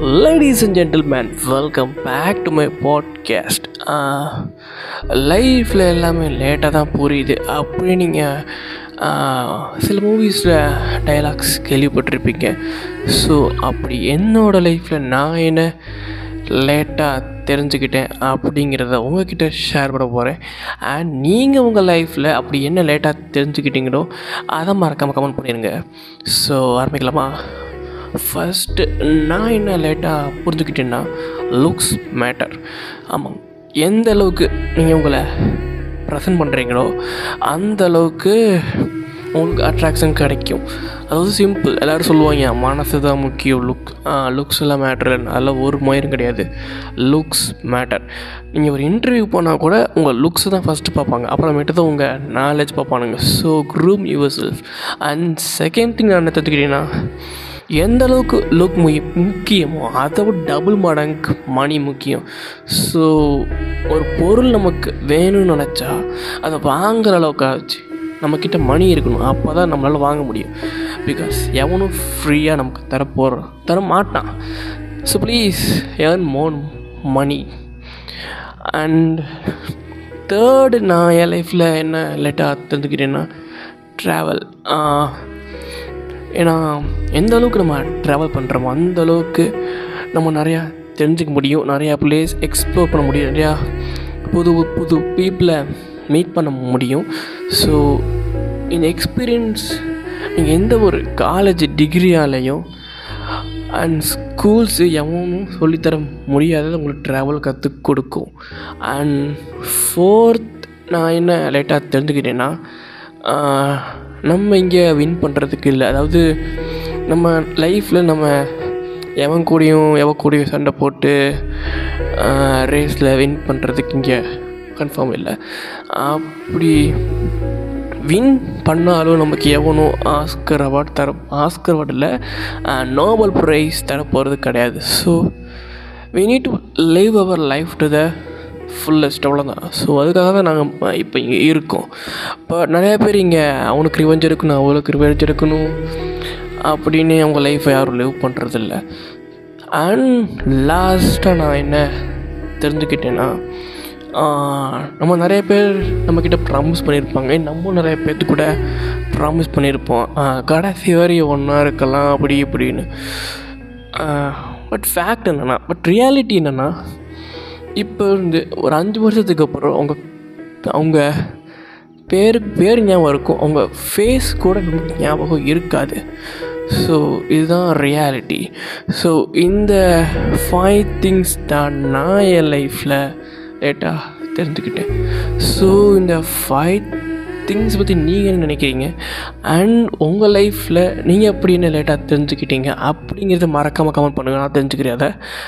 Ladies and gentlemen welcome back to my podcast லைஃப்பில் எல்லாமே லேட்டாக தான் புரியுது. அப்படி நீங்கள் சில மூவிஸில் டைலாக்ஸ் கேள்விப்பட்டிருப்பீங்க. ஸோ அப்படி என்னோடய லைஃப்பில் நான் என்ன லேட்டாக தெரிஞ்சுக்கிட்டேன் அப்படிங்கிறத உங்ககிட்ட ஷேர் பண்ண போகிறேன் அண்ட் நீங்கள் உங்கள் லைஃப்பில் அப்படி என்ன லேட்டாக தெரிஞ்சுக்கிட்டீங்களோ அதை மறக்காமல் கமெண்ட் பண்ணிடுங்க ஸோ ஆரம்பிக்கலாமா? ஃபஸ்ட்டு நான் என்ன லேட்டாக புரிஞ்சுக்கிட்டேன்னா லுக்ஸ் மேட்டர் ஆமாம். எந்த அளவுக்கு நீங்கள் உங்களை ப்ரெசன்ட் பண்ணுறீங்களோ அந்த அளவுக்கு உங்களுக்கு அட்ராக்ஷன் கிடைக்கும். அதாவது சிம்பிள் எல்லோரும் சொல்லுவாங்க மனசு தான் முக்கியம். லுக் லுக்ஸ் எல்லாம் மேட்ரு அதெல்லாம் ஒரு மயிரும் கிடையாது. லுக்ஸ் மேட்டர் நீங்கள் ஒரு இன்டர்வியூ போனால் கூட உங்கள் லுக்ஸ் தான் ஃபஸ்ட்டு பார்ப்பாங்க. அப்புறமேட்டு தான் உங்கள் knowledge பார்ப்பானுங்க. So groom yourself and second thing நான் என்ன தெரிஞ்சுக்கிட்டீங்கன்னா எந்த அளவுக்கு லுக் மு முக்கியமோ அதை விட டபுள் மடங்கு மணி முக்கியம். ஸோ ஒரு பொருள் நமக்கு வேணும்னு நினச்சா அதை வாங்குற அளவுக்கு ஆச்சு நம்மக்கிட்ட மணி இருக்கணும். அப்போ தான் நம்மளால் வாங்க முடியும். பிகாஸ் எவனும் ஃப்ரீயாக நமக்கு தர போடுறான் தர மாட்டான். So please earn more money and third நான் என் லைஃப்பில் என்ன லேட்டாக தெரிஞ்சுக்கிட்டேன்னா ட்ராவல் ஏன்னா எந்த அளவுக்கு நம்ம ட்ராவல் பண்ணுறோமோ அந்த அளவுக்கு நம்ம நிறையா தெரிஞ்சுக்க முடியும். நிறையா பிளேஸ் எக்ஸ்ப்ளோர் பண்ண முடியும். நிறையா புது புது பீப்புளை மீட் பண்ண முடியும். ஸோ இந்த எக்ஸ்பீரியன்ஸ் நீங்கள் எந்த ஒரு காலேஜ் டிகிரியாலேயும் அண்ட் ஸ்கூல்ஸு எவனும் சொல்லித்தர முடியாதது உங்களுக்கு ட்ராவல் கற்றுக் கொடுக்கும். அண்ட் ஃபோர்த் நான் என்ன லேட்டாக தெரிஞ்சுக்கிட்டேன்னா நம்ம இங்கே வின் பண்ணுறதுக்கு இல்லை. அதாவது நம்ம லைஃப்பில் நம்ம எவன் கூடயும் எவ கூடயும் சண்டை போட்டு ரேஸில் வின் பண்ணுறதுக்கு இங்கே கன்ஃபார்ம் இல்லை. அப்படி வின் பண்ணாலும் நமக்கு எவனும் ஆஸ்கர் அவார்ட் தர ஆஸ்கர் அவார்ட் இல்லை நோபல் ப்ரைஸ் தரப்போகிறது போகிறது கிடையாது. So we need to live our life to the fullest அவ்வளோதான் ஸோ அதுக்காக தான் நாங்கள் இப்போ இங்கே இருக்கோம். பட் நிறையா பேர் இங்கே அவனுக்கு ரிவெஞ்ச் எடுக்கணும் அவளுக்கு ரிவெஞ்ச் எடுக்கணும் அப்படின்னு அவங்க லைஃப்பை யாரும் லிவ் பண்ணுறதில்ல அண்ட் லாஸ்ட்டாக நான் என்ன தெரிஞ்சுக்கிட்டேன்னா நம்ம நிறைய பேர் நம்மக்கிட்ட ப்ராமிஸ் பண்ணியிருப்பாங்க நம்ம நிறைய பேர்த்து கூட ப்ராமிஸ் பண்ணியிருப்போம் கடைசி வரையும் ஒன்றா இருக்கலாம் அப்படி இப்படின்னு. பட் ஃபேக்ட் என்னென்னா பட் ரியாலிட்டி என்னென்னா இப்போ இருந்து ஒரு அஞ்சு வருஷத்துக்கு அப்புறம் அவங்க அவங்க பேர் பேர் ஞாபகம் இருக்கும். அவங்க ஃபேஸ் கூட நமக்கு ஞாபகம் இருக்காது. ஸோ இதுதான் ரியாலிட்டி ஸோ இந்த ஃபைவ் திங்ஸ் தான் நான் என் லைஃப்பில் லேட்டாக தெரிஞ்சுக்கிட்டேன். ஸோ இந்த ஃபைவ் திங்ஸ் பற்றி நீங்கள் என்ன நினைக்கிறீங்க? அண்ட் உங்கள் லைஃப்பில் நீங்கள் எப்படி என்ன லேட்டாக தெரிஞ்சுக்கிட்டீங்க? அப்படிங்கிறத மறக்காமல் கமெண்ட் பண்ணுங்கள் நான் தெரிஞ்சுக்கிறேன் அதை.